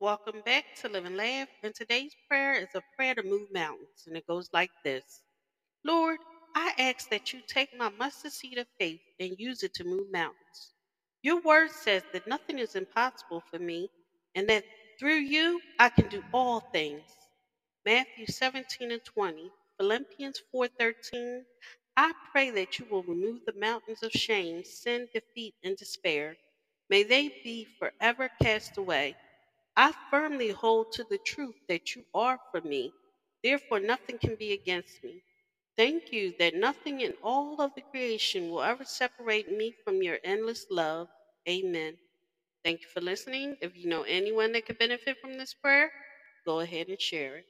Welcome back to Live and Laugh. And today's prayer is a prayer to move mountains. And it goes like this Lord, I ask that you take my mustard seed of faith and use it to move mountains. Your word says that nothing is impossible for me, and that through you I can do all things. Matthew 17 and 20, Philippians 4:13. I pray that you will remove the mountains of shame, sin, defeat, and despair. May they be forever cast away. I firmly hold to the truth that you are for me. Therefore, nothing can be against me. Thank you that nothing in all of the creation will ever separate me from your endless love. Amen. Thank you for listening. If you know anyone that could benefit from this prayer, go ahead and share it.